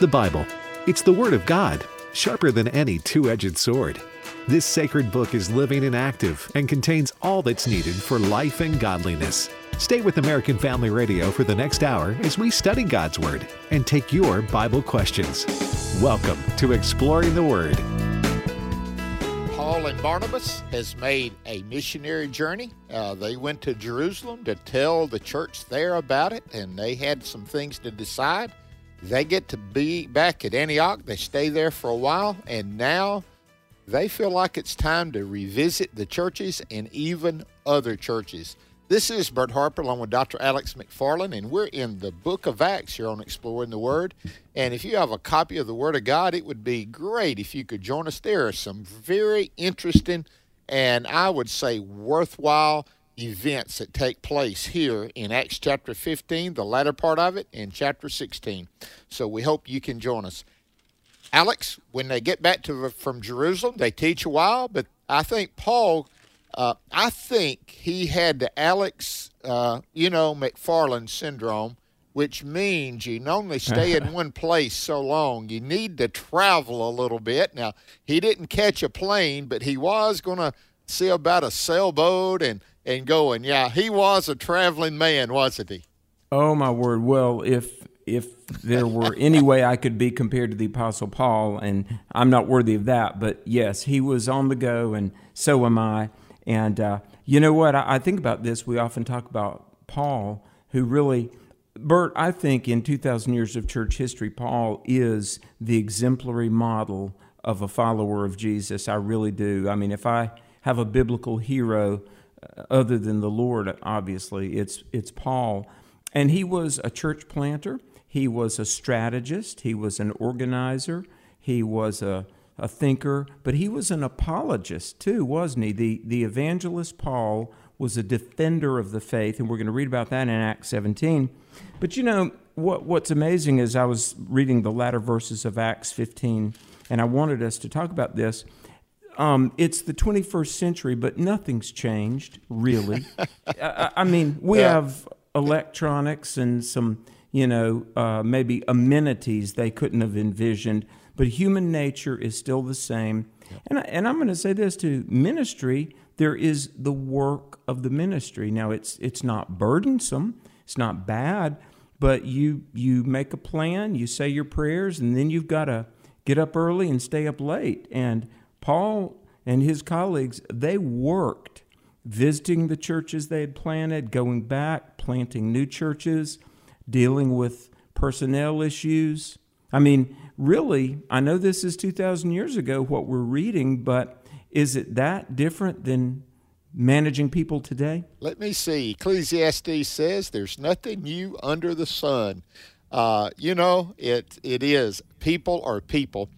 The Bible. It's the Word of God, sharper than any two edged sword. This sacred book is living and active and contains all that's needed for life and godliness. Stay with American Family Radio for the next hour as we study God's Word and take your Bible questions. Welcome to Exploring the Word. Paul and Barnabas has made a missionary journey. Uh, they went to Jerusalem to tell the church there about it, and they had some things to decide. They get to be back at Antioch. They stay there for a while, and now they feel like it's time to revisit the churches and even other churches. This is Bert Harper along with Dr. Alex McFarland, and we're in the book of Acts here on Exploring the Word. And if you have a copy of the Word of God, it would be great if you could join us. There are some very interesting and I would say worthwhile events that take place here in Acts chapter 15, the latter part of it, and chapter 16. So we hope you can join us. Alex, when they get back to from Jerusalem, they teach a while, but I think Paul, uh, I think he had the Alex, uh, you know, McFarland syndrome, which means you can only stay in one place so long. You need to travel a little bit. Now, he didn't catch a plane, but he was going to see about a sailboat and and going. Yeah, he was a traveling man, wasn't he? Oh my word! Well, if if there were any way I could be compared to the Apostle Paul, and I'm not worthy of that, but yes, he was on the go, and so am I. And uh, you know what? I, I think about this. We often talk about Paul, who really. Bert, I think in 2,000 years of church history, Paul is the exemplary model of a follower of Jesus. I really do. I mean, if I have a biblical hero, other than the Lord, obviously. It's, it's Paul. And he was a church planter, he was a strategist, he was an organizer, he was a, a thinker, but he was an apologist too, wasn't he? The, the evangelist Paul was a defender of the faith, and we're going to read about that in Acts 17. But you know, what, what's amazing is I was reading the latter verses of Acts 15, and I wanted us to talk about this. Um, it's the 21st century, but nothing's changed, really. I, I, mean, we yeah. have electronics and some, you know, uh, maybe amenities they couldn't have envisioned, but human nature is still the same. And, I, and I'm going to say this to ministry there is the work of the ministry. Now, it's, it's not burdensome, it's not bad, but you, you make a plan, you say your prayers, and then you've got to get up early and stay up late. And Paul and his colleagues, they worked visiting the churches they had planted, going back, planting new churches, dealing with personnel issues. I mean, really, I know this is 2,000 years ago what we're reading, but is it that different than managing people today? Let me see. Ecclesiastes says there's nothing new under the sun. Uh, you know, it it is. People are people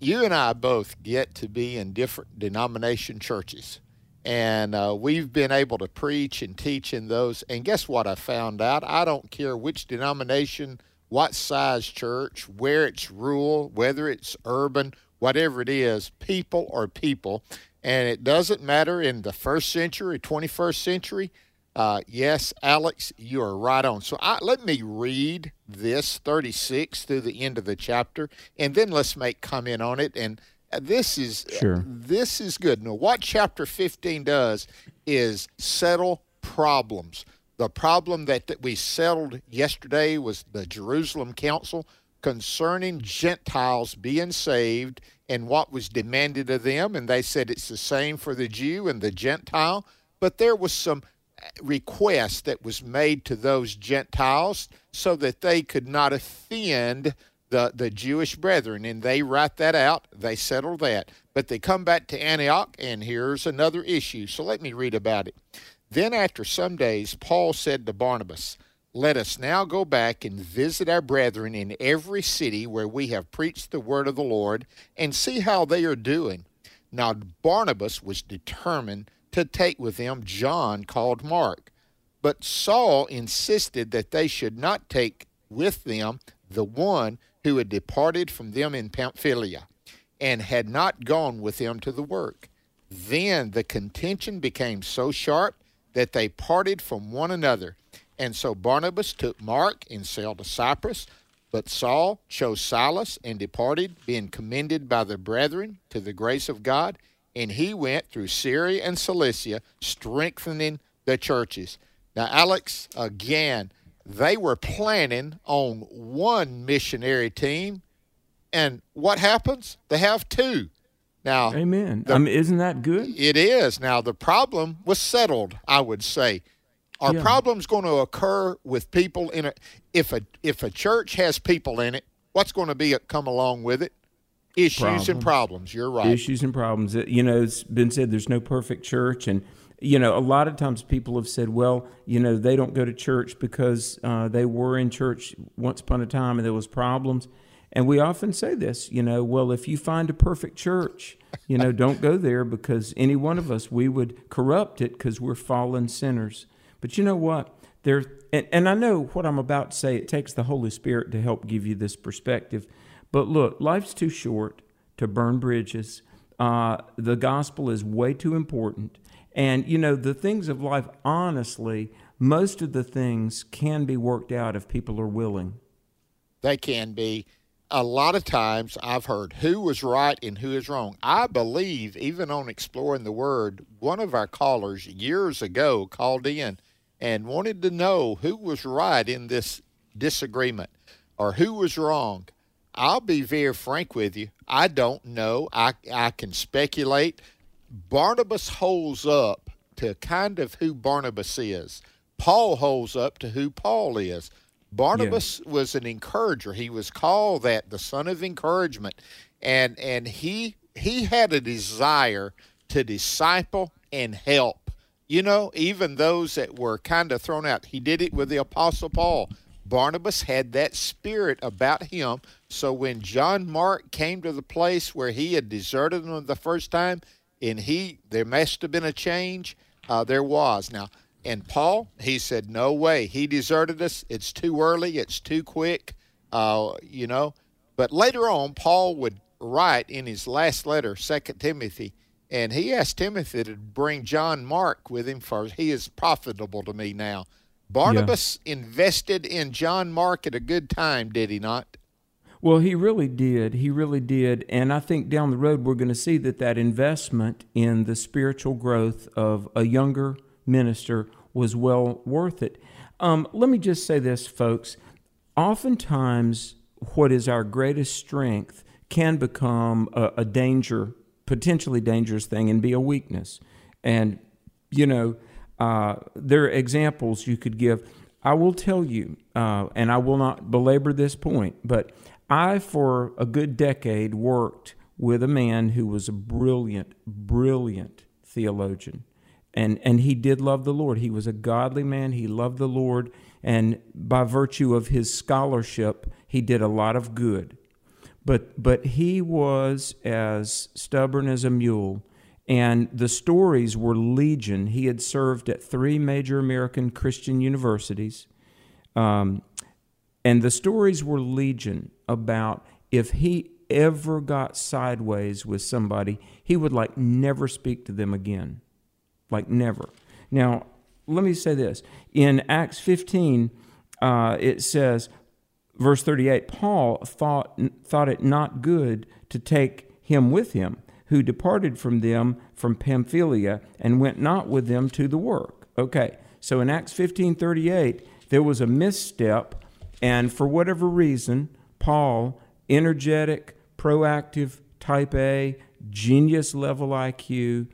you and I both get to be in different denomination churches. And uh, we've been able to preach and teach in those. And guess what I found out? I don't care which denomination, what size church, where it's rural, whether it's urban, whatever it is, people are people. And it doesn't matter in the first century, 21st century uh, yes, Alex, you are right on. So I, let me read this 36 through the end of the chapter, and then let's make comment on it. And uh, this is sure. this is good. Now, what chapter 15 does is settle problems. The problem that, that we settled yesterday was the Jerusalem Council concerning Gentiles being saved and what was demanded of them. And they said it's the same for the Jew and the Gentile. But there was some request that was made to those Gentiles so that they could not offend the, the Jewish brethren. And they write that out, they settle that. But they come back to Antioch, and here's another issue. So let me read about it. Then, after some days, Paul said to Barnabas, Let us now go back and visit our brethren in every city where we have preached the word of the Lord and see how they are doing. Now, Barnabas was determined to take with them John called Mark. But Saul insisted that they should not take with them the one who had departed from them in Pamphylia and had not gone with them to the work. Then the contention became so sharp that they parted from one another. And so Barnabas took Mark and sailed to Cyprus, But Saul chose Silas and departed, being commended by the brethren to the grace of God. And he went through Syria and Cilicia, strengthening the churches. Now, Alex, again, they were planning on one missionary team. And what happens? They have two. Now, Amen. The, I mean, isn't that good? It is. Now, the problem was settled, I would say. Are yeah. problems going to occur with people in a if a if a church has people in it? What's going to be come along with it? Issues problems. and problems. You're right. Issues and problems. You know, it's been said there's no perfect church, and you know, a lot of times people have said, well, you know, they don't go to church because uh, they were in church once upon a time and there was problems. And we often say this, you know, well, if you find a perfect church, you know, don't go there because any one of us, we would corrupt it because we're fallen sinners. But you know what? There, and, and I know what I'm about to say. It takes the Holy Spirit to help give you this perspective. But look, life's too short to burn bridges. Uh, the gospel is way too important. And, you know, the things of life, honestly, most of the things can be worked out if people are willing. They can be. A lot of times I've heard who was right and who is wrong. I believe, even on Exploring the Word, one of our callers years ago called in and wanted to know who was right in this disagreement or who was wrong. I'll be very frank with you. I don't know. I, I can speculate. Barnabas holds up to kind of who Barnabas is. Paul holds up to who Paul is. Barnabas yeah. was an encourager. He was called that, the son of encouragement. And and he he had a desire to disciple and help you know, even those that were kind of thrown out, he did it with the Apostle Paul. Barnabas had that spirit about him. So when John Mark came to the place where he had deserted them the first time, and he, there must have been a change. Uh, there was. Now, and Paul, he said, no way. He deserted us. It's too early. It's too quick. Uh, you know. But later on, Paul would write in his last letter, Second Timothy, and he asked Timothy to bring John Mark with him for he is profitable to me now. Barnabas yeah. invested in John Mark at a good time, did he not? Well, he really did. He really did. And I think down the road we're going to see that that investment in the spiritual growth of a younger minister was well worth it. Um, let me just say this, folks. Oftentimes, what is our greatest strength can become a, a danger potentially dangerous thing and be a weakness. And, you know, uh, there are examples you could give. I will tell you, uh, and I will not belabor this point, but I, for a good decade, worked with a man who was a brilliant, brilliant theologian. And, and he did love the Lord. He was a godly man. He loved the Lord. And by virtue of his scholarship, he did a lot of good. But, but he was as stubborn as a mule, and the stories were legion. He had served at three major American Christian universities, um, and the stories were legion about if he ever got sideways with somebody, he would like never speak to them again. Like never. Now, let me say this. In Acts 15, uh, it says, verse 38 Paul thought, thought it not good to take him with him, who departed from them from Pamphylia and went not with them to the work. Okay, so in Acts 15 38, there was a misstep, and for whatever reason, Paul, energetic, proactive, type A, genius level IQ,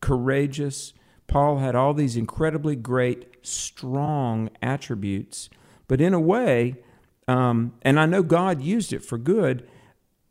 courageous, Paul had all these incredibly great, strong attributes. But in a way, um, and I know God used it for good.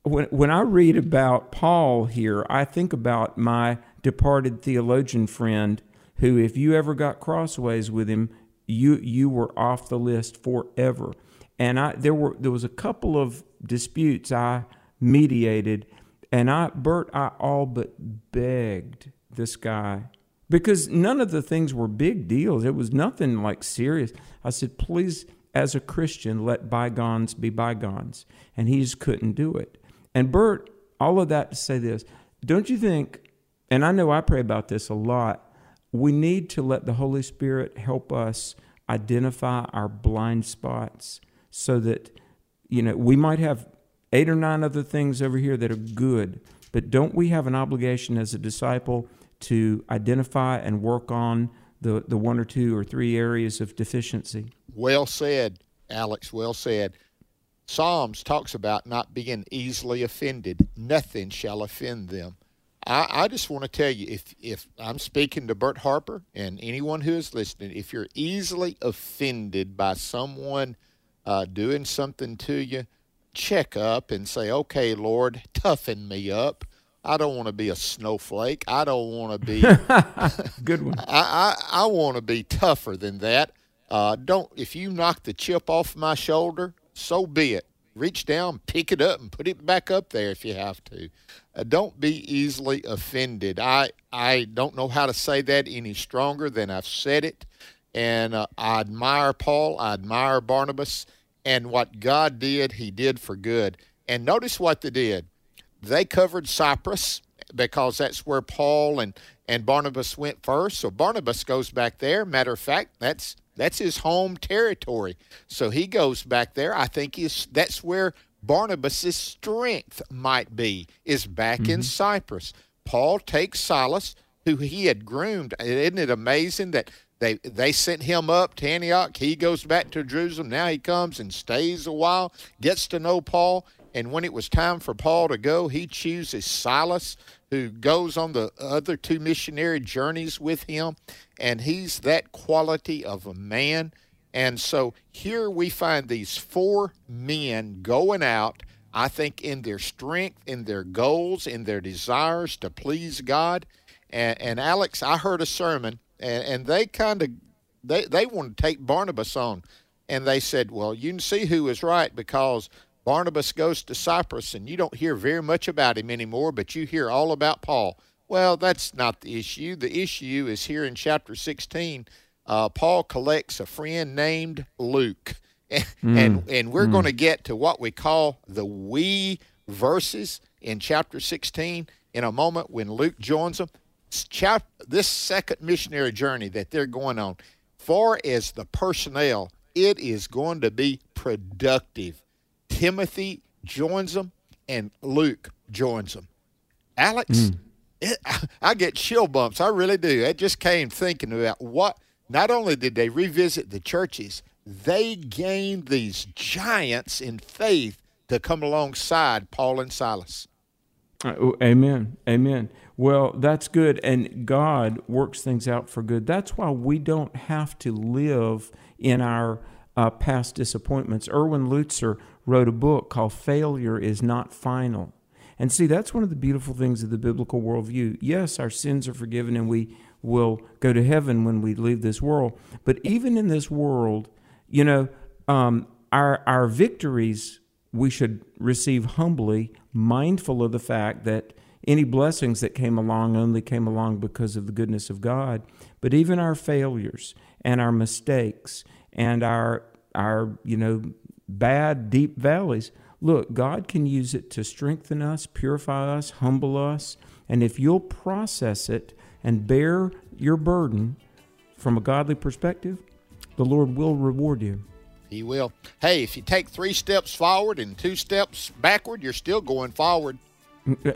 When, when I read about Paul here, I think about my departed theologian friend who, if you ever got crossways with him, you, you were off the list forever. And I, there, were, there was a couple of disputes I mediated, and I, Bert, I all but begged this guy because none of the things were big deals. It was nothing like serious. I said, please as a Christian, let bygones be bygones. And he just couldn't do it. And Bert, all of that to say this don't you think, and I know I pray about this a lot, we need to let the Holy Spirit help us identify our blind spots so that you know, we might have eight or nine other things over here that are good, but don't we have an obligation as a disciple to identify and work on the, the one or two or three areas of deficiency? Well said, Alex. Well said. Psalms talks about not being easily offended. Nothing shall offend them. I, I just want to tell you if, if I'm speaking to Bert Harper and anyone who is listening, if you're easily offended by someone uh, doing something to you, check up and say, okay, Lord, toughen me up. I don't want to be a snowflake. I don't want to be good one. I, I, I want to be tougher than that. Uh, don't if you knock the chip off my shoulder, so be it. Reach down, pick it up, and put it back up there if you have to. Uh, don't be easily offended. I I don't know how to say that any stronger than I've said it. And uh, I admire Paul. I admire Barnabas. And what God did, He did for good. And notice what they did. They covered Cyprus because that's where Paul and, and Barnabas went first. So Barnabas goes back there. Matter of fact, that's that's his home territory. So he goes back there. I think is that's where Barnabas's strength might be is back mm-hmm. in Cyprus. Paul takes Silas, who he had groomed. Isn't it amazing that they they sent him up to Antioch? He goes back to Jerusalem. Now he comes and stays a while, gets to know Paul, and when it was time for Paul to go, he chooses Silas, who goes on the other two missionary journeys with him. And he's that quality of a man. And so here we find these four men going out, I think, in their strength, in their goals, in their desires to please God. And, and Alex, I heard a sermon, and, and they kind of they, they want to take Barnabas on. And they said, well, you can see who is right because Barnabas goes to Cyprus, and you don't hear very much about him anymore, but you hear all about Paul. Well, that's not the issue. The issue is here in chapter 16. Uh, Paul collects a friend named Luke. and, mm. and, and we're mm. going to get to what we call the we verses in chapter 16 in a moment when Luke joins them. Chap- this second missionary journey that they're going on, far as the personnel, it is going to be productive Timothy joins them, and Luke joins them. Alex, mm. it, I get chill bumps. I really do. I just came thinking about what. Not only did they revisit the churches, they gained these giants in faith to come alongside Paul and Silas. Amen. Amen. Well, that's good. And God works things out for good. That's why we don't have to live in our uh, past disappointments. Erwin Lutzer wrote a book called Failure is Not Final. And see, that's one of the beautiful things of the biblical worldview. Yes, our sins are forgiven and we will go to heaven when we leave this world. But even in this world, you know, um, our, our victories we should receive humbly, mindful of the fact that any blessings that came along only came along because of the goodness of God. But even our failures and our mistakes and our our you know bad, deep valleys. Look, God can use it to strengthen us, purify us, humble us. And if you'll process it and bear your burden from a godly perspective, the Lord will reward you. He will. Hey, if you take three steps forward and two steps backward, you're still going forward.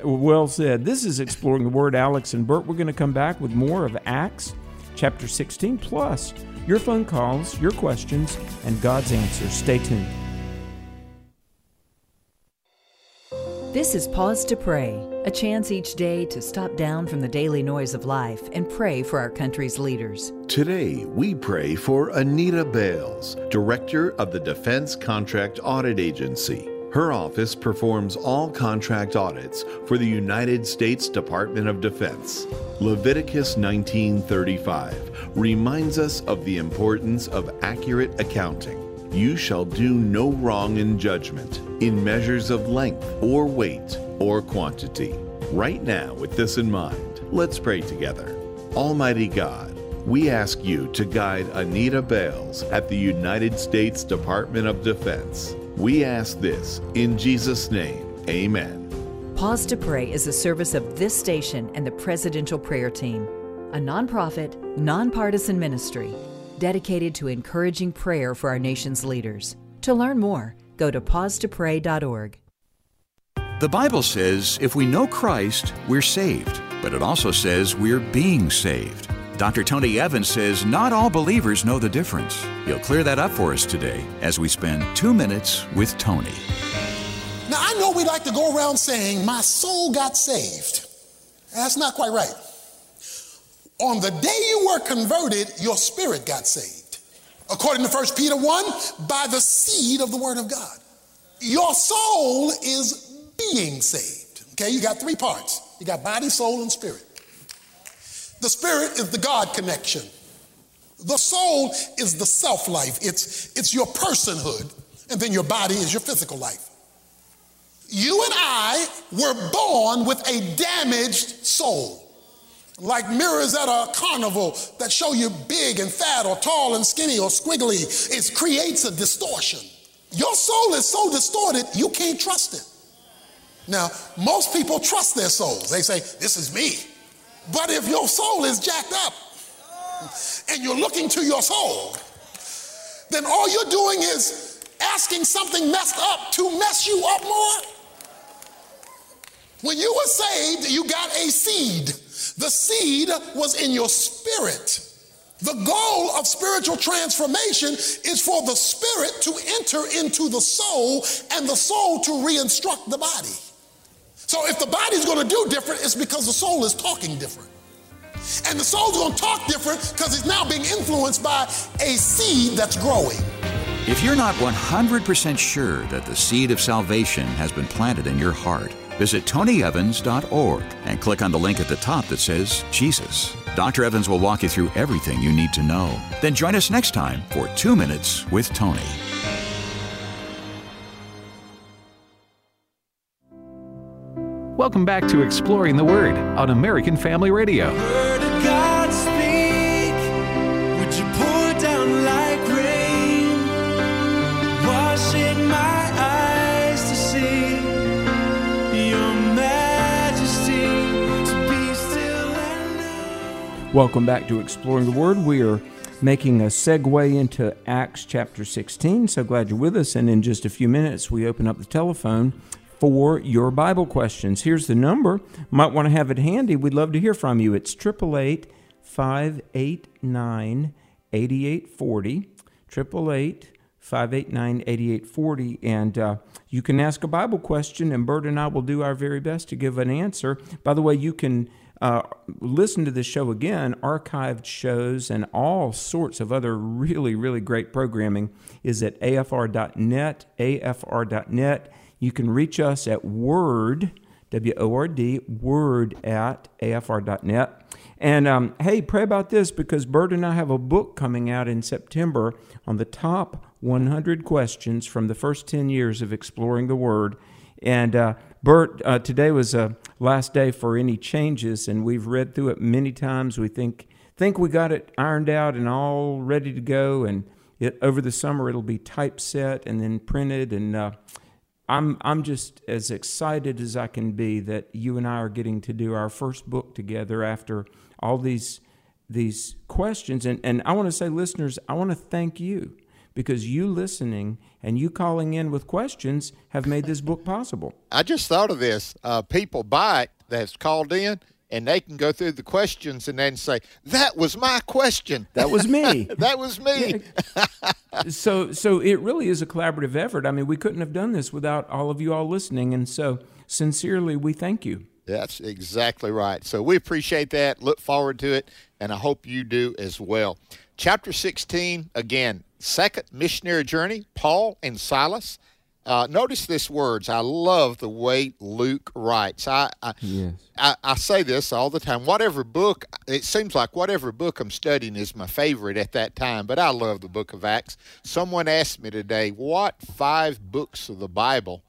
Well said. This is Exploring the Word, Alex and Bert. We're going to come back with more of Acts chapter 16 plus your phone calls, your questions, and God's answers. Stay tuned. This is Pause to Pray, a chance each day to stop down from the daily noise of life and pray for our country's leaders. Today, we pray for Anita Bales, Director of the Defense Contract Audit Agency. Her office performs all contract audits for the United States Department of Defense. Leviticus 19:35 reminds us of the importance of accurate accounting. You shall do no wrong in judgment, in measures of length or weight or quantity. Right now, with this in mind, let's pray together. Almighty God, we ask you to guide Anita Bales at the United States Department of Defense we ask this in Jesus' name. Amen. Pause to Pray is a service of this station and the Presidential Prayer Team, a nonprofit, nonpartisan ministry dedicated to encouraging prayer for our nation's leaders. To learn more, Go to pausetopray.org. The Bible says if we know Christ, we're saved, but it also says we're being saved. Dr. Tony Evans says not all believers know the difference. He'll clear that up for us today as we spend two minutes with Tony. Now, I know we like to go around saying, My soul got saved. That's not quite right. On the day you were converted, your spirit got saved. According to 1 Peter 1, by the seed of the Word of God. Your soul is being saved. Okay, you got three parts you got body, soul, and spirit. The spirit is the God connection. The soul is the self life, it's, it's your personhood, and then your body is your physical life. You and I were born with a damaged soul. Like mirrors at a carnival that show you big and fat or tall and skinny or squiggly, it creates a distortion. Your soul is so distorted, you can't trust it. Now, most people trust their souls. They say, This is me. But if your soul is jacked up and you're looking to your soul, then all you're doing is asking something messed up to mess you up more. When you were saved, you got a seed. The seed was in your spirit. The goal of spiritual transformation is for the spirit to enter into the soul and the soul to re-instruct the body. So if the body's going to do different, it's because the soul is talking different. And the soul's going to talk different because it's now being influenced by a seed that's growing. If you're not 100% sure that the seed of salvation has been planted in your heart, visit tonyevans.org and click on the link at the top that says Jesus. Dr. Evans will walk you through everything you need to know. Then join us next time for Two Minutes with Tony. Welcome back to Exploring the Word on American Family Radio. Welcome back to Exploring the Word. We are making a segue into Acts chapter 16. So glad you're with us. And in just a few minutes, we open up the telephone for your Bible questions. Here's the number. Might want to have it handy. We'd love to hear from you. It's 888 589 8840. 888 589 8840. And uh, you can ask a Bible question, and Bert and I will do our very best to give an answer. By the way, you can. Uh, listen to the show again, archived shows, and all sorts of other really, really great programming is at afr.net, afr.net. You can reach us at word, W O R D, word at afr.net. And um, hey, pray about this because Bert and I have a book coming out in September on the top 100 questions from the first 10 years of exploring the Word. And uh, Bert, uh, today was a last day for any changes, and we've read through it many times. We think think we got it ironed out and all ready to go, and it, over the summer it'll be typeset and then printed and. I'm I'm just as excited as I can be that you and I are getting to do our first book together after all these these questions and and I want to say listeners I want to thank you because you listening and you calling in with questions have made this book possible. I just thought of this. Uh, people buy it that's called in and they can go through the questions and then say, "That was my question. That was me. that was me." so, so it really is a collaborative effort. I mean, we couldn't have done this without all of you all listening, and so sincerely, we thank you. That's exactly right. So we appreciate that. Look forward to it, and I hope you do as well. Chapter 16, again, second missionary journey, Paul and Silas. Uh, notice this words. I love the way Luke writes. I I, yes. I I say this all the time. Whatever book, it seems like whatever book I'm studying is my favorite at that time. But I love the Book of Acts. Someone asked me today, what five books of the Bible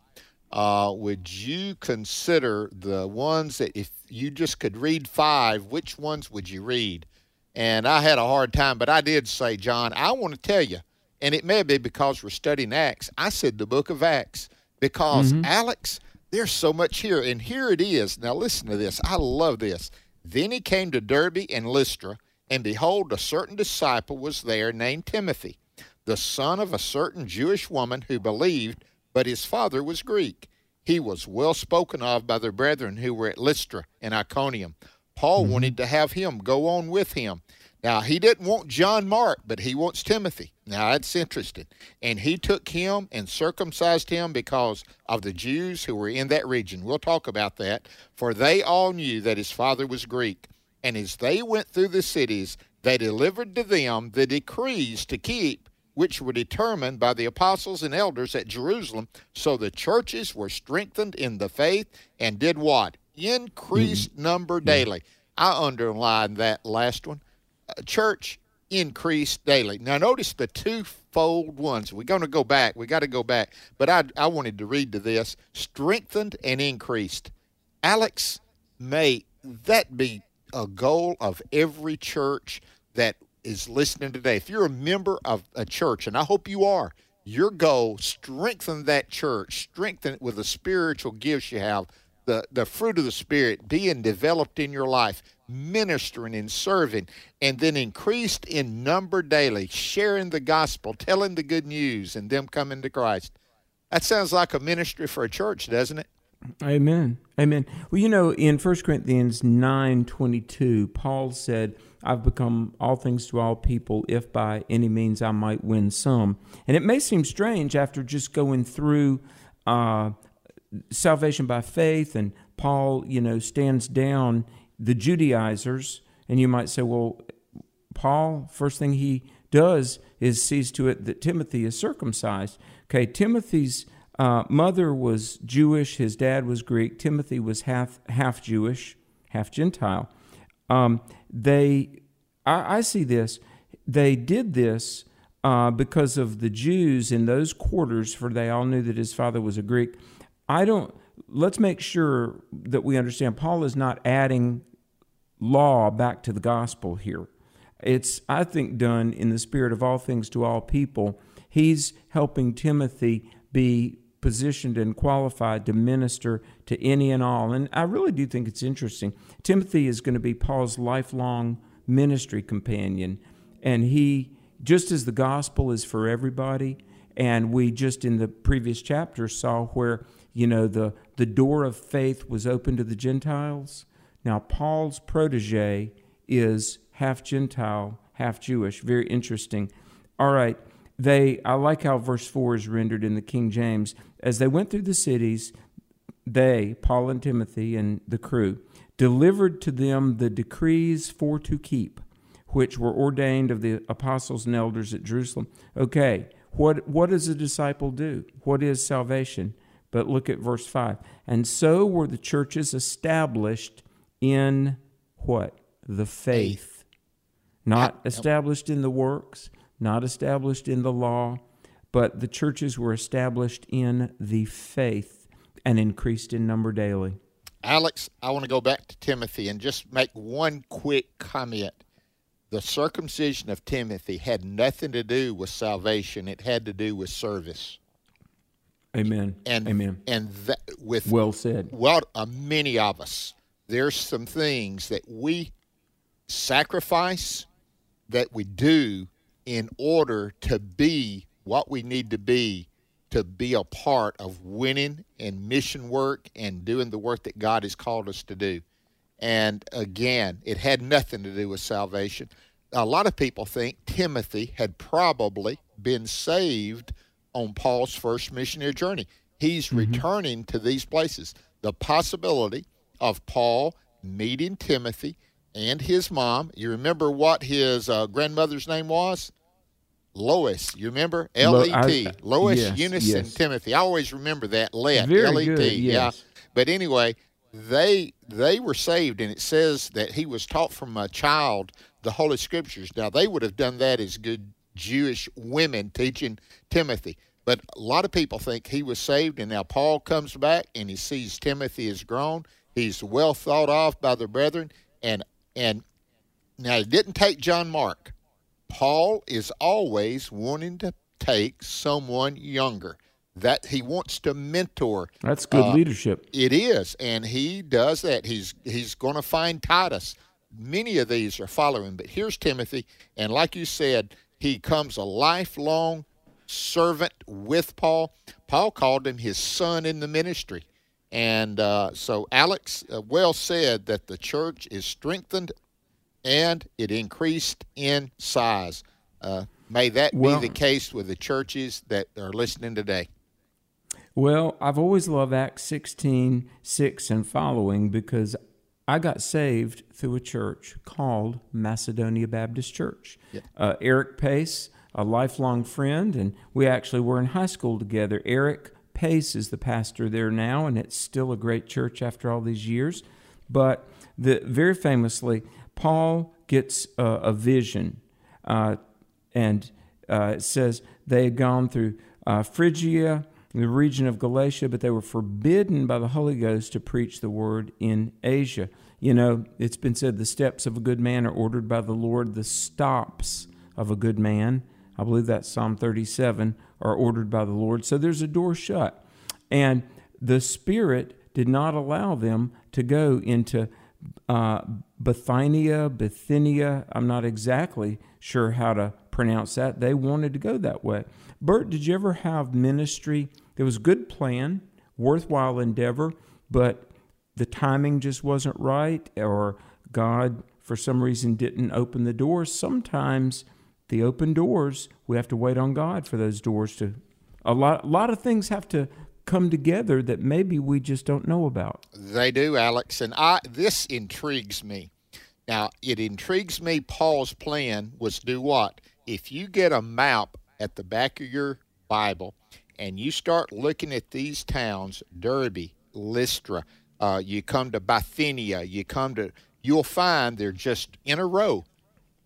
uh, would you consider the ones that if you just could read five, which ones would you read? And I had a hard time, but I did say, John, I want to tell you and it may be because we're studying Acts. I said the book of Acts because, mm-hmm. Alex, there's so much here. And here it is. Now, listen to this. I love this. Then he came to Derbe and Lystra, and behold, a certain disciple was there named Timothy, the son of a certain Jewish woman who believed, but his father was Greek. He was well spoken of by the brethren who were at Lystra and Iconium. Paul mm-hmm. wanted to have him go on with him. Now, he didn't want John Mark, but he wants Timothy. Now, that's interesting. And he took him and circumcised him because of the Jews who were in that region. We'll talk about that. For they all knew that his father was Greek. And as they went through the cities, they delivered to them the decrees to keep, which were determined by the apostles and elders at Jerusalem. So the churches were strengthened in the faith and did what? Increased mm-hmm. number daily. I underlined that last one church increased daily. Now, notice the twofold ones. We're going to go back. We got to go back. But I, I wanted to read to this strengthened and increased. Alex, may that be a goal of every church that is listening today. If you're a member of a church, and I hope you are, your goal, strengthen that church, strengthen it with the spiritual gifts you have, the, the fruit of the Spirit being developed in your life ministering and serving, and then increased in number daily, sharing the gospel, telling the good news, and them coming to Christ. That sounds like a ministry for a church, doesn't it? Amen. Amen. Well, you know, in 1 Corinthians 9 22, Paul said, I've become all things to all people, if by any means I might win some. And it may seem strange after just going through uh, salvation by faith, and Paul, you know, stands down the Judaizers, and you might say, well, Paul, first thing he does is sees to it that Timothy is circumcised. Okay, Timothy's uh, mother was Jewish, his dad was Greek. Timothy was half half Jewish, half Gentile. Um, they, I, I, see this. They did this uh, because of the Jews in those quarters, for they all knew that his father was a Greek. I don't. Let's make sure that we understand. Paul is not adding law back to the gospel here. It's, I think, done in the spirit of all things to all people. He's helping Timothy be positioned and qualified to minister to any and all. And I really do think it's interesting. Timothy is going to be Paul's lifelong ministry companion. And he, just as the gospel is for everybody, and we just in the previous chapter saw where, you know, the, the door of faith was open to the Gentiles now, Paul's protege is half Gentile, half Jewish. Very interesting. All right. They, I like how verse 4 is rendered in the King James. As they went through the cities, they, Paul and Timothy and the crew, delivered to them the decrees for to keep, which were ordained of the apostles and elders at Jerusalem. Okay, what, what does a disciple do? What is salvation? But look at verse 5. And so were the churches established in what? The faith. Not established in the works, not established in the law, but the churches were established in the faith and increased in number daily. Alex, I want to go back to Timothy and just make one quick comment. The circumcision of Timothy had nothing to do with salvation, it had to do with service. Amen. And Amen. And that, with well said. Well, uh, many of us there's some things that we sacrifice that we do in order to be what we need to be to be a part of winning and mission work and doing the work that God has called us to do. And again, it had nothing to do with salvation. A lot of people think Timothy had probably been saved on Paul's first missionary journey. He's mm-hmm. returning to these places. The possibility of Paul meeting Timothy and his mom. You remember what his uh, grandmother's name was? Lois. You remember? L E T. Lois, yes, Eunice, yes. and Timothy. I always remember that. Let. L E T. Yeah. But anyway, they they were saved, and it says that he was taught from a child the Holy Scriptures. Now they would have done that as good Jewish women teaching Timothy. But a lot of people think he was saved, and now Paul comes back and he sees Timothy is grown He's well thought of by the brethren, and and now he didn't take John Mark. Paul is always wanting to take someone younger. That he wants to mentor. That's good uh, leadership. It is, and he does that. He's he's going to find Titus. Many of these are following, but here's Timothy, and like you said, he comes a lifelong servant with Paul. Paul called him his son in the ministry. And uh, so Alex uh, well said that the church is strengthened and it increased in size. Uh, may that well, be the case with the churches that are listening today. Well, I've always loved Acts 16, 6 and following because I got saved through a church called Macedonia Baptist Church. Yep. Uh, Eric Pace, a lifelong friend, and we actually were in high school together. Eric Pace is the pastor there now, and it's still a great church after all these years. But the, very famously, Paul gets a vision, uh, and uh, it says they had gone through uh, The region of Galatia, but they were forbidden by the Holy Ghost to preach the word in Asia. You know, it's been said the steps of a good man are ordered by the Lord, the stops of a good man, I believe that's Psalm 37, are ordered by the Lord. So there's a door shut. And the Spirit did not allow them to go into uh, Bithynia, Bithynia. I'm not exactly sure how to pronounce that. They wanted to go that way. Bert, did you ever have ministry? There was good plan, worthwhile endeavor, but the timing just wasn't right, or God, for some reason, didn't open the doors. Sometimes the open doors, we have to wait on God for those doors to. A lot, a lot of things have to come together that maybe we just don't know about. They do, Alex, and I. This intrigues me. Now, it intrigues me. Paul's plan was do what? If you get a map at the back of your Bible and you start looking at these towns, Derbe, Lystra, uh, you come to Bithynia, you come to, you'll find they're just in a row.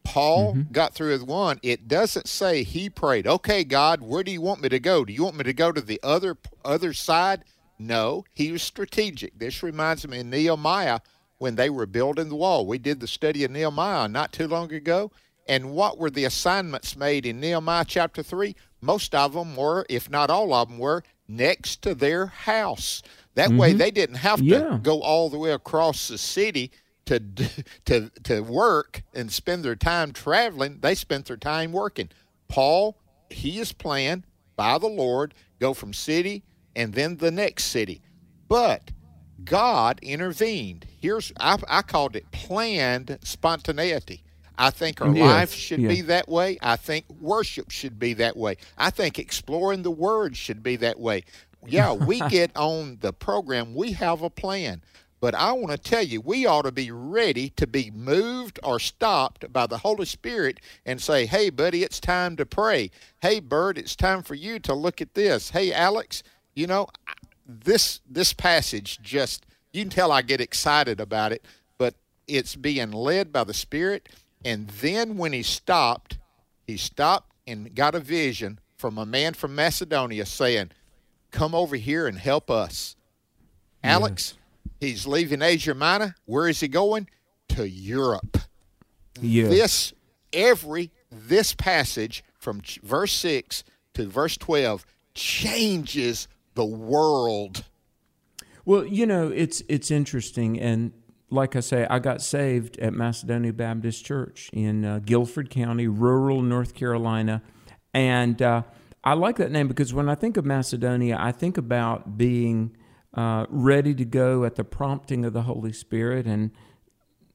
Paul mm-hmm. got through with one. It doesn't say he prayed, okay, God, where do you want me to go? Do you want me to go to the other other side? No, he was strategic. This reminds me of Nehemiah when they were building the wall. We did the study of Nehemiah not too long ago. And what were the assignments made in Nehemiah chapter 3? Most of them were, if not all of them were, next to their house. That mm-hmm. way they didn't have to yeah. go all the way across the city to to to work and spend their time traveling. They spent their time working. Paul, he is planned by the Lord, go from city and then the next city. But God intervened. Here's I, I called it planned spontaneity. I think our mm, yes, life should yeah. be that way. I think worship should be that way. I think exploring the Word should be that way. Yeah, we get on the program, we have a plan. But I want to tell you, we ought to be ready to be moved or stopped by the Holy Spirit and say, hey, buddy, it's time to pray. Hey, Bert, it's time for you to look at this. Hey, Alex, you know, this this passage just you can tell I get excited about it, but it's being led by the Spirit and then when he stopped, he stopped and got a vision from a man from Macedonia saying, Come over here and help us. Alex, he's leaving Asia Minor. Where is he going? To Europe. Yes. This, every, this passage from verse 6 to verse 12 changes the world. Well, you know, it's it's interesting and like I say, I got saved at Macedonia Baptist Church in uh, Guilford County, rural North Carolina. And uh, I like that name because when I think of Macedonia, I think about being uh, ready to go at the prompting of the Holy Spirit. And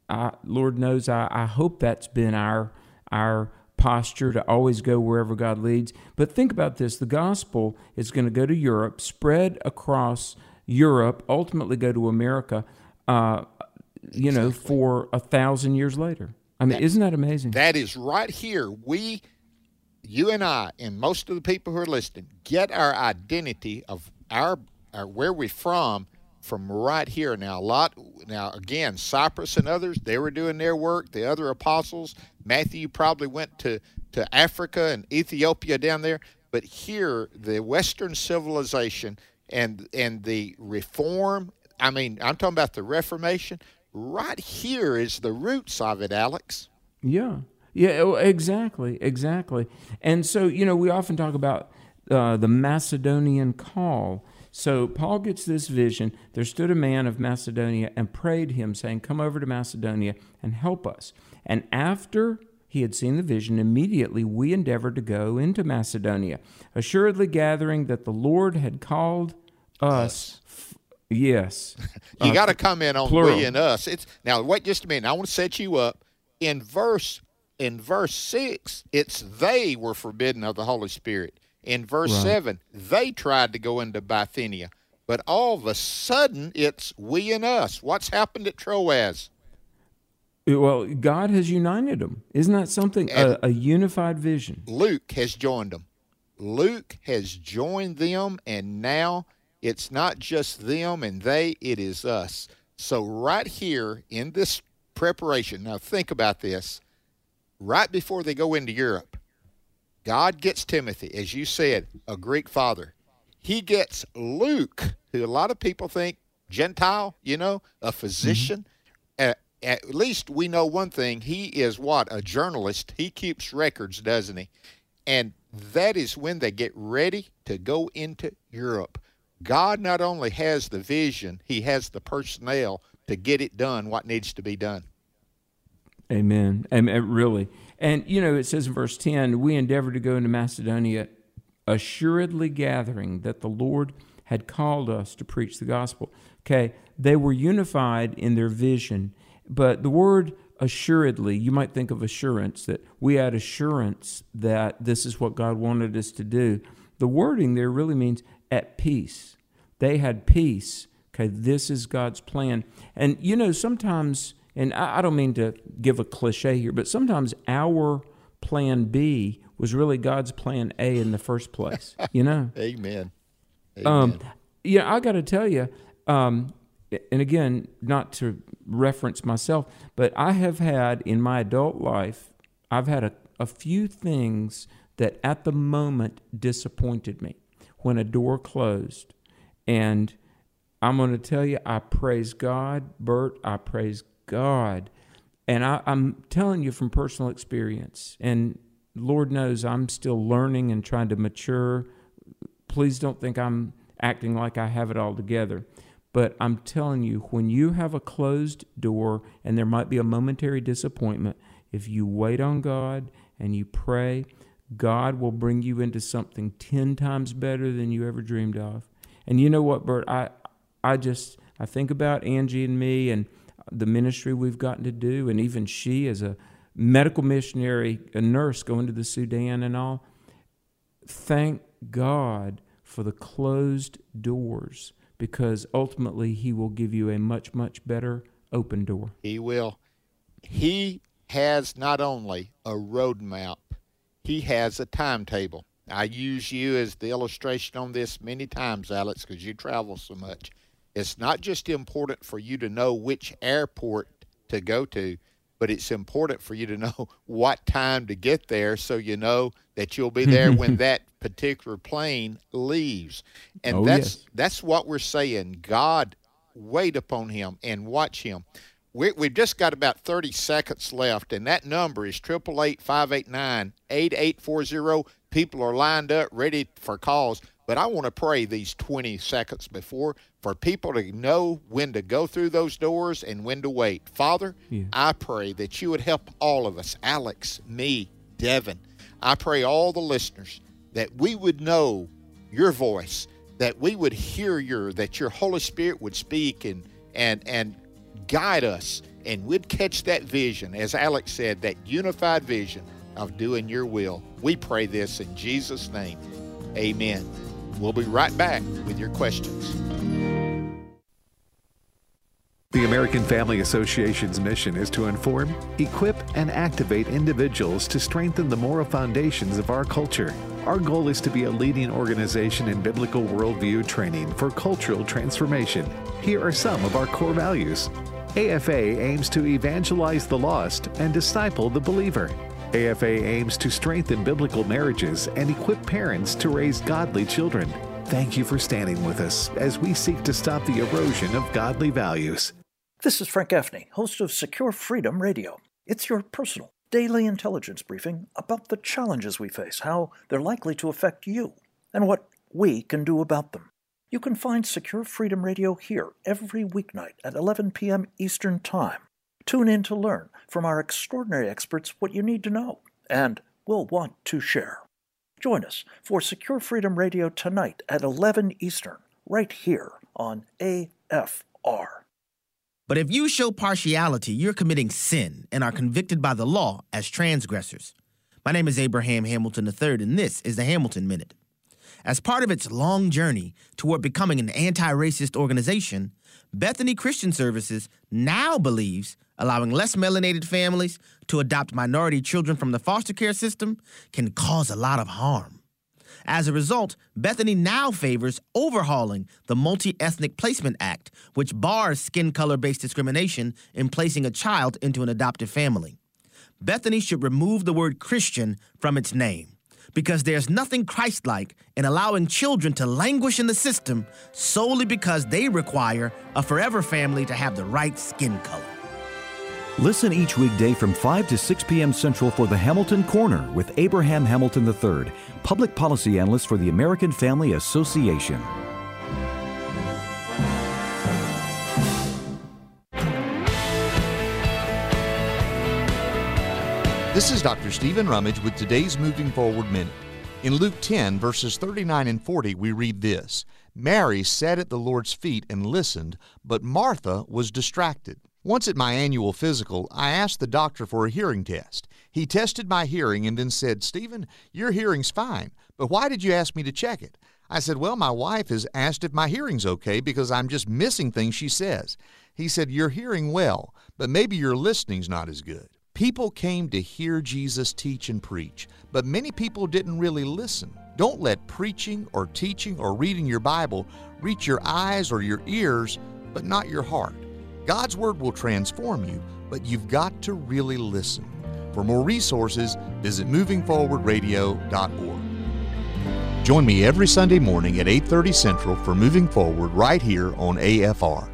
I, Lord knows, I, I hope that's been our, our posture to always go wherever God leads. But think about this the gospel is going to go to Europe, spread across Europe, ultimately go to America. Uh, you know, for a thousand years later. I mean, isn't that amazing? That is right here. We, you and I, and most of the people who are listening, get our identity of our, our where we're from from right here. Now, a lot, now again, Cyprus and others, they were doing their work. The other apostles, Matthew probably went to, to Africa and Ethiopia down there. But here, the Western civilization and and the reform. I mean, I'm talking about the Reformation right here is the roots of it, Alex. Yeah. Yeah, oh, exactly, exactly. And so, you know, we often talk about uh, the Macedonian call. So Paul gets this vision. There stood a man of Macedonia and prayed him, saying, Come over to Macedonia and help us. And after he he had seen the vision, immediately we endeavored to go into Macedonia, assuredly gathering that the Lord had called us. Yes. you Uh, got to come in on plural. we and us. It's now wait just a minute. I want to set you up. In verse in verse six, it's they were forbidden of the Holy Spirit. In verse Right. seven, they tried to go into Bithynia, but all of a sudden it's we and us. What's happened at Troas? Well, God has united them. Isn't that something? A, a unified vision. Luke has joined them. Luke has joined them, and now it's not just them and they, it is us. So, right here in this preparation, now think about this. Right before they go into Europe, God gets Timothy, as you said, a Greek father. He gets Luke, who a lot of people think Gentile, you know, a physician. Uh, at least we know one thing. He is what? A journalist. He keeps records, doesn't he? And that is when they get ready to go into Europe. God not only has the vision, He has the personnel to get it done, what needs to be done. Amen. And and eh, really. And, you know, it says in verse 10 we endeavored to go into Macedonia, assuredly gathering that the Lord had called us to preach the gospel. Okay. They were unified in their vision, but the word assuredly, you might think of assurance, that we had assurance that this is what God wanted us to do. The wording there really means at peace. They had peace. Okay, this is God's plan. And you know, sometimes, and I, I don't mean to give a cliche here, but sometimes our plan B was really God's plan A in the first place. You know? Amen. Um, yeah, I got to tell you, um, and again, not to reference myself, but I have had in my adult life, I've had a, a few things that at the moment disappointed me when a door closed. And I'm going to tell you, I praise God, Bert, I praise God. And I, I'm telling you from personal experience, and Lord knows I'm still learning and trying to mature please don't think I'm acting like I have it all together. But I'm telling you, when you have a closed door and there might be a momentary disappointment, if you wait on God and you pray, God will bring you into something 10 times better than you ever dreamed of. And you know what, Bert? I, I just, I think about Angie and me and the ministry we've gotten to do, and even she as a medical missionary, a nurse going to the Sudan and all thank God for the closed doors because ultimately He will give you a much, much better open door. He will. He has not only a roadmap, he has a timetable. I use you as the illustration on this many times, Alex, because you travel so much. It's not just important for you to know which airport to go to, but it's important for you to know what time to get there so you know that you'll be there when that particular plane leaves. And Oh, that's yes. that's what we're saying. God wait upon him and watch him. We, we've just got about 30 seconds left, and that number is 888 589 8840. People are lined up, ready for calls. But I want to pray these 20 seconds before for people to know when to go through those doors and when to wait. Father, Yeah. I pray that you would help all of us Alex, me, Devin. I pray all the listeners that we would know your voice, that we would hear your, that your Holy Spirit would speak and, and, and guide us, and we'd catch that vision, as Alex said, that unified vision of doing your will. We pray this in Jesus' name. Amen. We'll be right back with your questions. The American Family Association's mission is to inform, equip, and activate individuals to strengthen the moral foundations of our culture. Our goal is to be a leading organization in biblical worldview training for cultural transformation. Here are some of our core values. AFA aims to evangelize the lost and disciple the believer. AFA aims to strengthen biblical marriages and equip parents to raise godly children. Thank you for standing with us as we seek to stop the erosion of godly values. This is Frank Gaffney, host of Secure Freedom Radio. It's your personal daily intelligence briefing about the challenges we face, how they're likely to affect you, and what we can do about them. You can find Secure Freedom Radio here every weeknight at 11 p.m. Eastern Time. Tune in to learn from our extraordinary experts what you need to know and will want to share. Join us for Secure Freedom Radio tonight at 11 Eastern, right here on AFR. But if you show partiality, you're committing sin and are convicted by the law as transgressors. My name is Abraham Hamilton III, and this is the Hamilton Minute. As part of its long journey toward becoming an anti racist organization, Bethany Christian Services now believes allowing less melanated families to adopt minority children from the foster care system can cause a lot of harm. As a result, Bethany now favors overhauling the Multi Ethnic Placement Act, which bars skin color based discrimination in placing a child into an adoptive family. Bethany should remove the word Christian from its name because there's nothing Christ like in allowing children to languish in the system solely because they require a forever family to have the right skin color. Listen each weekday from 5 to 6 p.m. Central for the Hamilton Corner with Abraham Hamilton III, public policy analyst for the American Family Association. This is Dr. Stephen Rummage with today's Moving Forward Minute. In Luke 10, verses 39 and 40, we read this Mary sat at the Lord's feet and listened, but Martha was distracted. Once at my annual physical, I asked the doctor for a hearing test. He tested my hearing and then said, Stephen, your hearing's fine, but why did you ask me to check it? I said, Well, my wife has asked if my hearing's okay because I'm just missing things she says. He said, You're hearing well, but maybe your listening's not as good. People came to hear Jesus teach and preach, but many people didn't really listen. Don't let preaching or teaching or reading your Bible reach your eyes or your ears, but not your heart. God's Word will transform you, but you've got to really listen. For more resources, visit movingforwardradio.org. Join me every Sunday morning at 8:30 Central for Moving Forward right here on AFR.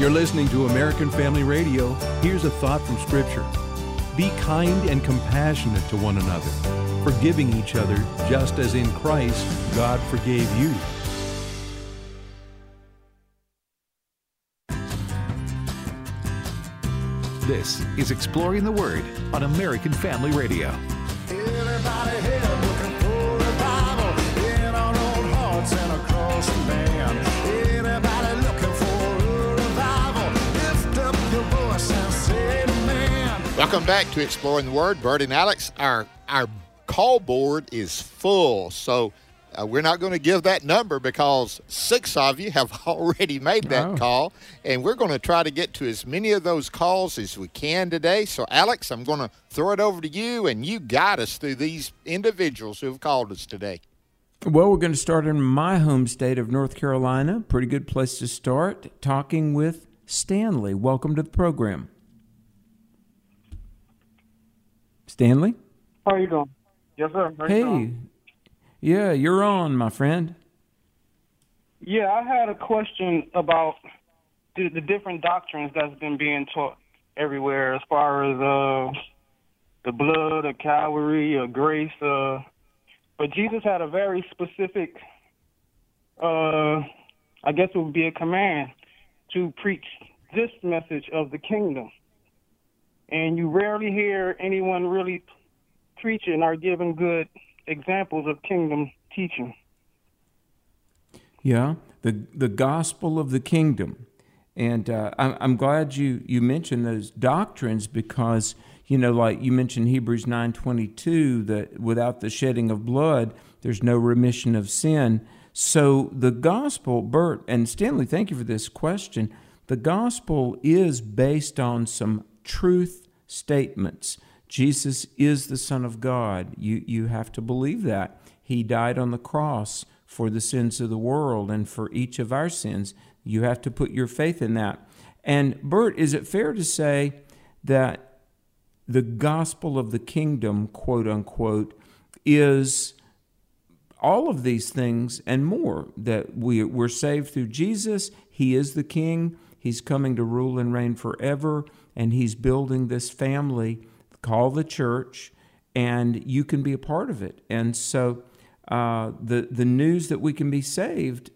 You're listening to American Family Radio. Here's a thought from Scripture Be kind and compassionate to one another, forgiving each other just as in Christ God forgave you. This is Exploring the Word on American Family Radio. Everybody here looking for a Bible in our own hearts and across the land. Everybody looking for a revival. Lift up your voice and say amen. Welcome back to Exploring the Word. Bert and Alex, our our call board is full, so uh, we're not going to give that number because six of you have already made that Oh. call, and we're going to try to get to as many of those calls as we can today. So, Alex, I'm going to throw it over to you, and you guide us through these individuals who have called us today. Well, we're going to start in my home state of North Carolina. Pretty good place to start. Talking with Stanley. Welcome to the program. Stanley? How are you doing? Yes, sir. How you doing? Hey. Yeah, you're on, my friend. Yeah, I had a question about the, the different doctrines that's been being taught everywhere, as far as uh, the blood, of Calvary, or grace. Uh, but Jesus had a very specific, uh, I guess it would be a command to preach this message of the kingdom. And you rarely hear anyone really preaching or giving good examples of kingdom teaching. Yeah, the the gospel of the kingdom, and uh, I'm I'm glad you you mentioned those doctrines because you know, like you mentioned Hebrews nine twenty two that without the shedding of blood, there's no remission of sin. So the gospel, Bert and Stanley, thank you for this question. The gospel is based on some truth statements. Jesus is the Son of God. You you have to believe that. He died on the cross for the sins of the world and for each of our sins. You have to put your faith in that. And Bert, is it fair to say that the gospel of the kingdom, quote unquote, is all of these things and more that we, we're saved through Jesus. He is the king. He's coming to rule and reign forever, and he's building this family called the church, and you can be a part of it. And so, uh, the the news that we can be saved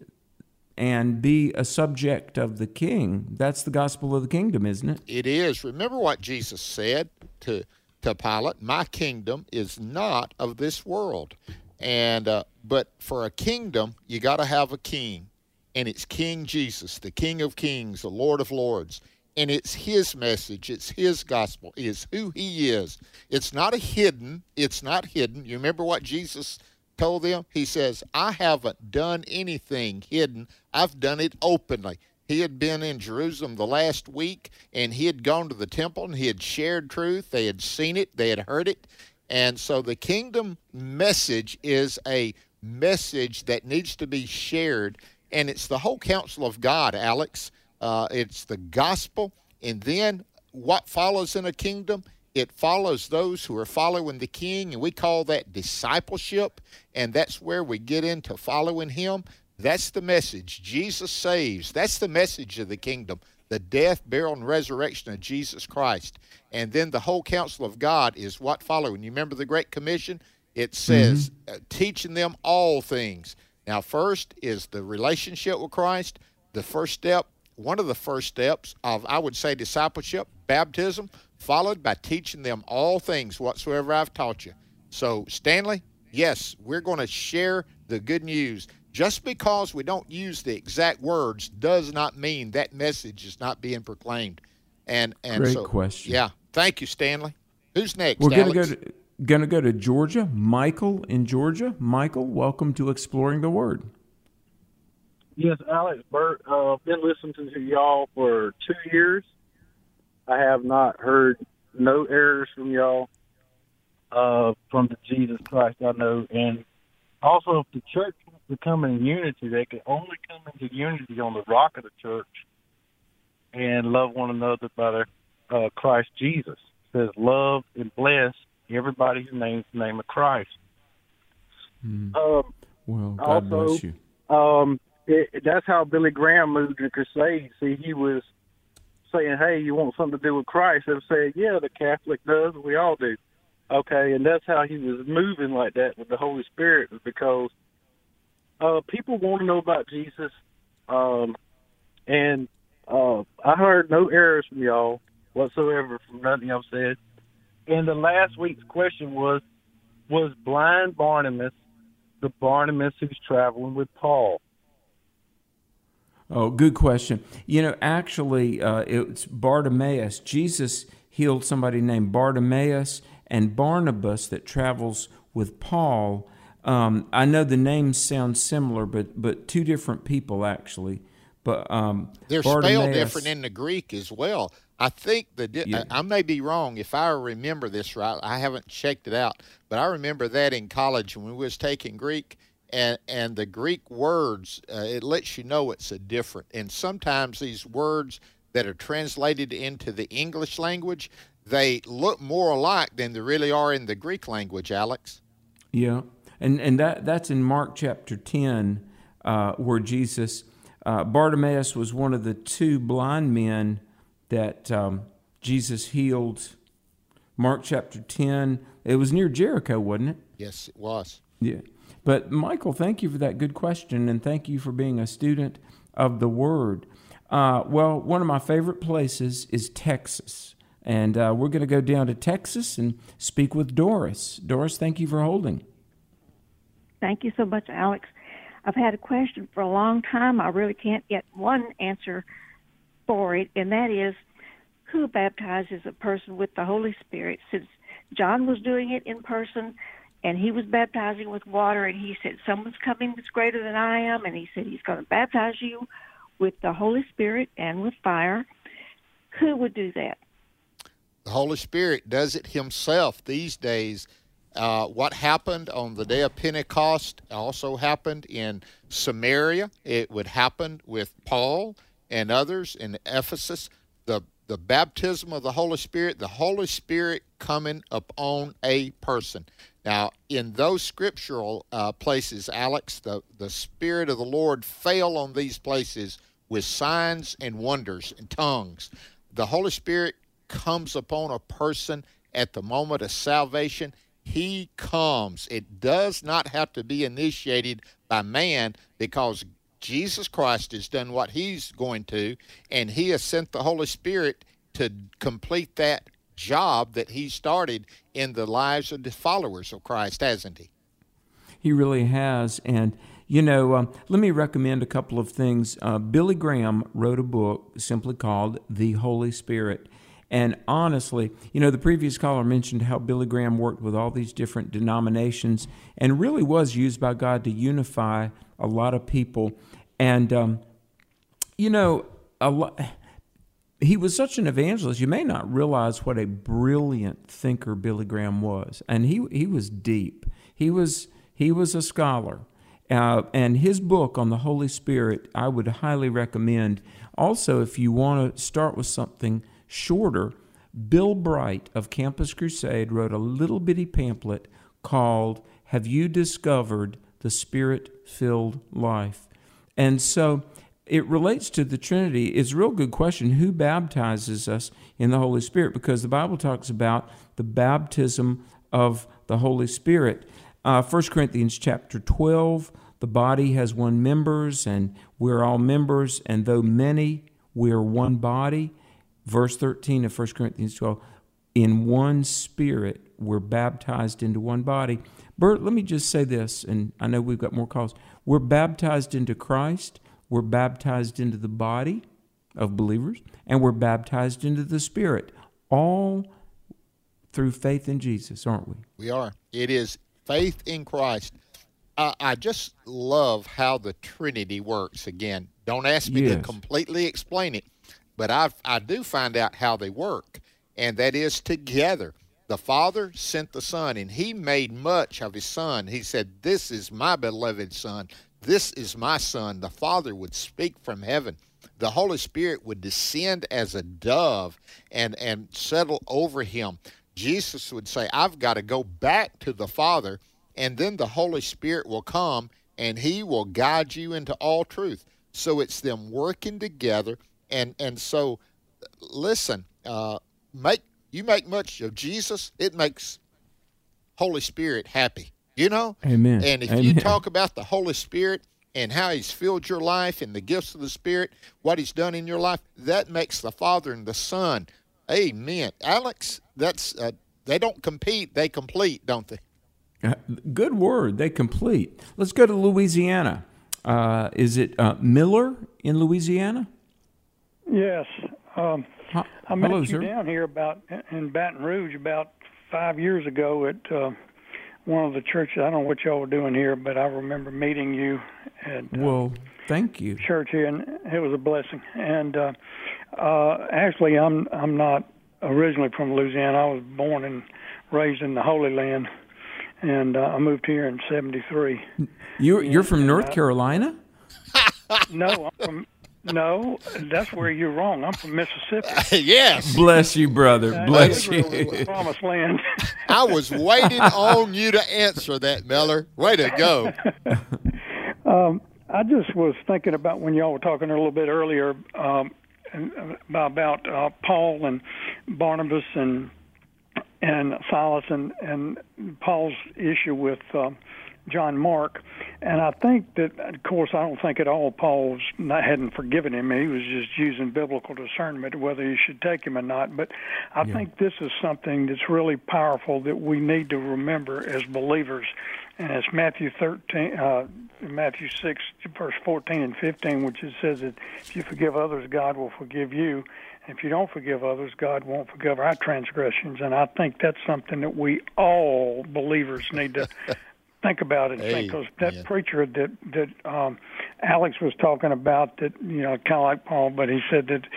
and be a subject of the king. That's the gospel of the kingdom, isn't it? It is. Remember what Jesus said to to Pilate, "My kingdom is not of this world." And uh, but for a kingdom, you got to have a king, and it's King Jesus, the King of Kings, the Lord of Lords, and it's His message, it's His gospel, it's who He is. It's not a hidden. It's not hidden. You remember what Jesus told them? He says, "I haven't done anything hidden. I've done it openly." He had been in Jerusalem the last week, and he had gone to the temple and he had shared truth. They had seen it, they had heard it, and so the kingdom message is a message that needs to be shared. And it's the whole counsel of God, Alex. Uh, it's the gospel. And then what follows in a kingdom? It follows those who are following the king. And we call that discipleship. And that's where we get into following him. That's the message. Jesus saves. That's the message of the kingdom the death, burial, and resurrection of Jesus Christ. And then the whole counsel of God is what following. You remember the Great Commission? It says, uh, teaching them all things. Now, first is the relationship with Christ. The first step, one of the first steps of, I would say, discipleship, baptism, followed by teaching them all things whatsoever I've taught you. So, Stanley, yes, we're going to share the good news. Just because we don't use the exact words does not mean that message is not being proclaimed. And and Great so, question. Yeah, thank you, Stanley. Who's next? We're going to go to going to go to Georgia. Michael in Georgia. Michael, welcome to Exploring the Word. Yes, Alex Bert. Uh, been listening to y'all for two years. I have not heard no errors from y'all uh, from the Jesus Christ I know, and also if the church wants to come in unity, they can only come into unity on the rock of the church and love one another by the uh, Christ Jesus. It says love and bless everybody who names the name of Christ. Um, Well, God also, bless you. um, it, that's how Billy Graham moved the crusade. See, he was saying, "Hey, you want something to do with Christ?" And said, "Yeah, the Catholic does. We all do." Okay, and that's how he was moving like that with the Holy Spirit, because uh, people want to know about Jesus, um, and uh, I heard no errors from y'all whatsoever from nothing y'all said. And the last week's question was, was blind Barnabas the Barnabas who's traveling with Paul? Oh, good question. You know, actually, uh, it's Bartimaeus. Jesus healed somebody named Bartimaeus and Barnabas that travels with Paul. Um, I know the names sound similar, but but two different people actually. But um, They're spelled different in the Greek as well. I think the di- Yeah. I, I may be wrong if I remember this right. I haven't checked it out, but I remember that in college when we was taking Greek, and and the Greek words uh, it lets you know it's a different. And sometimes these words that are translated into the English language, they look more alike than they really are in the Greek language. Alex. Yeah, and and that that's in Mark chapter ten, uh, where Jesus uh, Bartimaeus was one of the two blind men that um, Jesus healed. Mark chapter ten. It was near Jericho, wasn't it? Yes, it was. Yeah. But Michael, thank you for that good question, and thank you for being a student of the Word. Uh, well, one of my favorite places is Texas, and uh, we're going to go down to Texas and speak with Doris. Doris, thank you for holding. Thank you so much, Alex. I've had a question for a long time. I really can't get one answer for it, and that is who baptizes a person with the Holy Spirit? Since John was doing it in person and he was baptizing with water, and he said, Someone's coming that's greater than I am, and he said he's going to baptize you with the Holy Spirit and with fire. Who would do that? The Holy Spirit does it Himself these days. Uh, what happened on the day of Pentecost also happened in Samaria. It would happen with Paul and others in Ephesus. The the baptism of the Holy Spirit, the Holy Spirit coming upon a person. Now, in those scriptural uh, places, Alex, the, the Spirit of the Lord fell on these places with signs and wonders and tongues. The Holy Spirit comes upon a person at the moment of salvation. He comes. It does not have to be initiated by man because Jesus Christ has done what he's going to, and he has sent the Holy Spirit to complete that job that he started in the lives of the followers of Christ, hasn't he? He really has. And, you know, um, let me recommend a couple of things. Uh, Billy Graham wrote a book simply called The Holy Spirit. And honestly, you know, the previous caller mentioned how Billy Graham worked with all these different denominations and really was used by God to unify a lot of people. And, um, you know, a lot. He was such an evangelist. You may not realize what a brilliant thinker Billy Graham was, and he he was deep. He was he was a scholar, uh, and his book on the Holy Spirit I would highly recommend. Also, if you want to start with something shorter, Bill Bright of Campus Crusade wrote a little bitty pamphlet called "Have You Discovered the Spirit-Filled Life?" And so it relates to the Trinity. It's a real good question who baptizes us in the Holy Spirit? Because the Bible talks about the baptism of the Holy Spirit. Uh, 1 Corinthians chapter 12, the body has one members, and we're all members, and though many, we're one body. Verse 13 of 1 Corinthians 12, in one spirit, we're baptized into one body. Bert, let me just say this, and I know we've got more calls. We're baptized into Christ we're baptized into the body of believers, and we're baptized into the Spirit, all through faith in Jesus, aren't we? We are. It is faith in Christ. I, I just love how the Trinity works. Again, don't ask me to completely explain it, but I I do find out how they work, and that is together. The Father sent the Son, and He made much of His Son. He said, "This is my beloved Son. This is my Son." The Father would speak from heaven. The Holy Spirit would descend as a dove and and settle over Him. Jesus would say, I've got to go back to the Father, and then the Holy Spirit will come and He will guide you into all truth. So it's them working together. And, and so, listen, uh, make you make much of Jesus, it makes Holy Spirit happy, you know? Amen. And if you talk about the Holy Spirit and how He's filled your life and the gifts of the Spirit, what He's done in your life, that makes the Father and the Son. Amen. Alex, that's uh, they don't compete, they complete, don't they? Uh, Good word. They complete. Let's go to Louisiana. Uh, is it uh, Miller in Louisiana? Yes. Um, I met hello, you sir. down here about in Baton Rouge about five years ago at uh, one of the churches. I don't know what y'all were doing here, but I remember meeting you at uh, Well, thank you. church here, and it was a blessing. And uh, uh, actually, I'm I'm not originally from Louisiana. I was born and raised in the Holy Land, and uh, I moved here in '73. You're you're from North Carolina? no, I'm from. No, that's where you're wrong. I'm from Mississippi. yes. Bless you, brother. Uh, Bless Israel was the you. promised land. I was waiting on you to answer that, Miller. Way to go. Um, I just was thinking about when y'all were talking a little bit earlier um, about uh, Paul and Barnabas and and Silas and and Paul's issue with um, John Mark, and I think that, of course, I don't think at all Paul was not, hadn't forgiven him. He was just using biblical discernment whether he should take him or not. But I think this is something that's really powerful that we need to remember as believers. And it's Matthew 13, uh, Matthew 6, verse 14 and 15, which it says that if you forgive others, God will forgive you. And if you don't forgive others, God won't forgive our transgressions. And I think that's something that we all believers need to think about and think because that preacher that that um, Alex was talking about that you know kind of like Paul, but he said that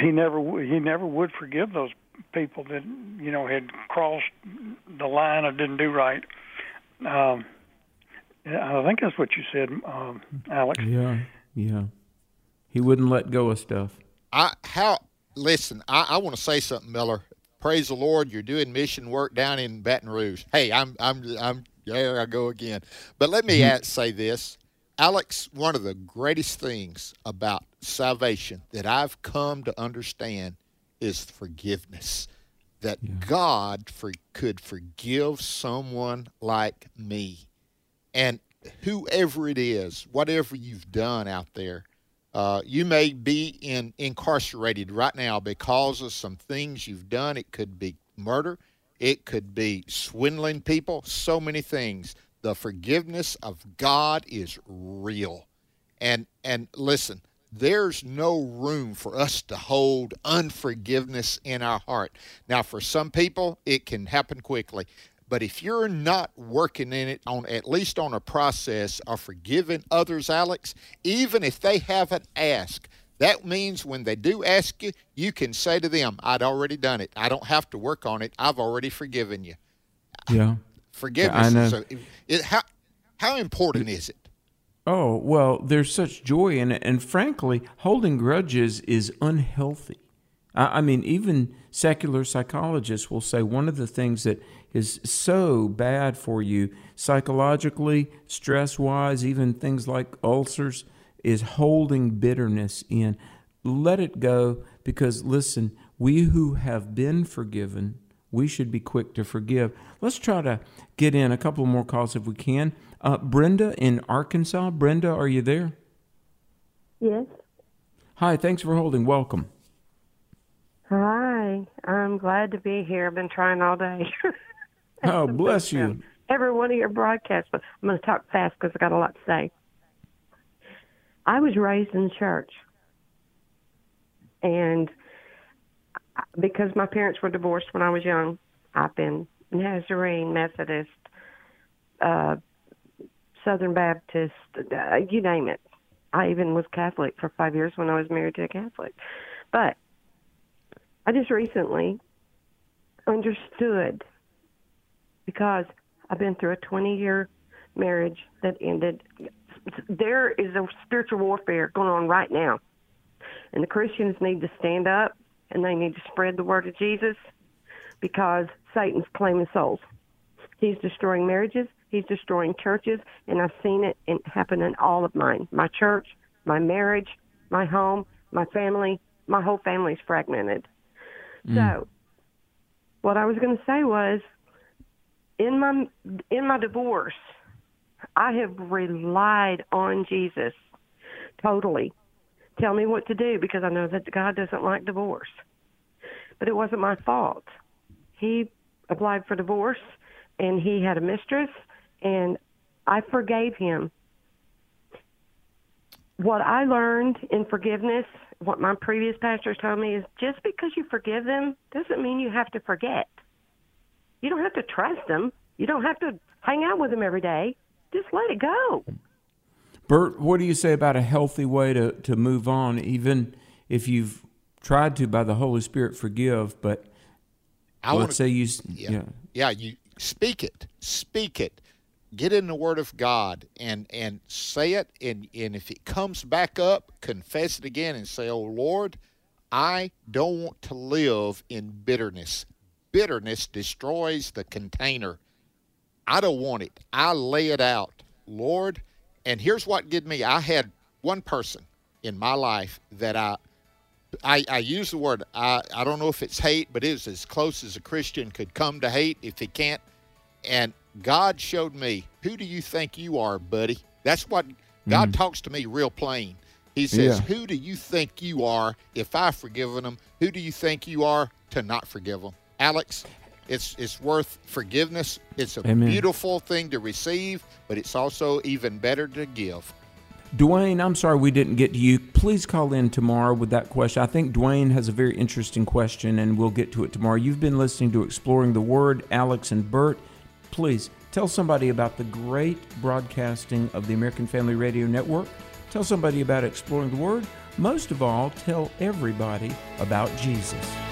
he never he never would forgive those people that you know had crossed the line or didn't do right. Um, I think that's what you said, um, Alex. Yeah, yeah. He wouldn't let go of stuff. I how listen, I, I want to say something, Miller. Praise the Lord, you're doing mission work down in Baton Rouge. Hey, I'm I'm I'm there I go again. But let me add, say this. Alex, one of the greatest things about salvation that I've come to understand is forgiveness. That God for, could forgive someone like me. And whoever it is, whatever you've done out there, uh, you may be in incarcerated right now because of some things you've done. It could be murder, it could be swindling people, so many things. The forgiveness of God is real. And and listen, there's no room for us to hold unforgiveness in our heart. Now for some people it can happen quickly. But if you're not working in it on at least on a process of forgiving others, Alex, even if they haven't asked, that means when they do ask you, you can say to them, I'd already done it. I don't have to work on it. I've already forgiven you. Yeah. Forgiveness I know. is it, how, how important is it? Oh, well, there's such joy in it. And frankly, holding grudges is unhealthy. I, I mean, even secular psychologists will say one of the things that is so bad for you psychologically, stress wise, even things like ulcers, is holding bitterness in. Let it go because, listen, we who have been forgiven, we should be quick to forgive. Let's try to get in a couple more calls if we can. Uh, Brenda in Arkansas. Brenda, are you there? Yes. Hi, thanks for holding. Welcome. Hi. I'm glad to be here. I've been trying all day. Oh, bless you. Every one of your broadcasts, but I'm going to talk fast because I got a lot to say. I was raised in church, and because my parents were divorced when I was young, I've been Nazarene, Methodist, uh, Southern Baptist, uh, you name it. I even was Catholic for five years when I was married to a Catholic. But I just recently understood because I've been through a 20 year marriage that ended. There is a spiritual warfare going on right now. And the Christians need to stand up and they need to spread the word of Jesus because Satan's claiming souls. He's destroying marriages, he's destroying churches, and I've seen it happen in all of mine my church, my marriage, my home, my family. My whole family's fragmented. Mm. So, what I was going to say was in my in my divorce, I have relied on Jesus totally. Tell me what to do because I know that God doesn't like divorce. But it wasn't my fault. He applied for divorce and he had a mistress and I forgave him. What I learned in forgiveness, what my previous pastors told me is just because you forgive them doesn't mean you have to forget. You don't have to trust them. You don't have to hang out with them every day. Just let it go. Bert, what do you say about a healthy way to, to move on, even if you've tried to, by the Holy Spirit, forgive, but I let's wanna- say you, yeah. yeah. yeah you speak it speak it get in the word of god and and say it and and if it comes back up confess it again and say oh lord i don't want to live in bitterness bitterness destroys the container i don't want it i lay it out lord and here's what did me i had one person in my life that i I, I use the word I, I don't know if it's hate, but it was as close as a Christian could come to hate if he can't. And God showed me, who do you think you are, buddy? That's what God mm. talks to me real plain. He says, Yeah. Who do you think you are if I've forgiven them? Who do you think you are to not forgive them? Alex, it's it's worth forgiveness. It's a Amen. beautiful thing to receive, but it's also even better to give. Dwayne, I'm sorry we didn't get to you. Please call in tomorrow with that question. I think Dwayne has a very interesting question, and we'll get to it tomorrow. You've been listening to Exploring the Word, Alex and Bert. Please tell somebody about the great broadcasting of the American Family Radio Network. Tell somebody about Exploring the Word. Most of all, tell everybody about Jesus.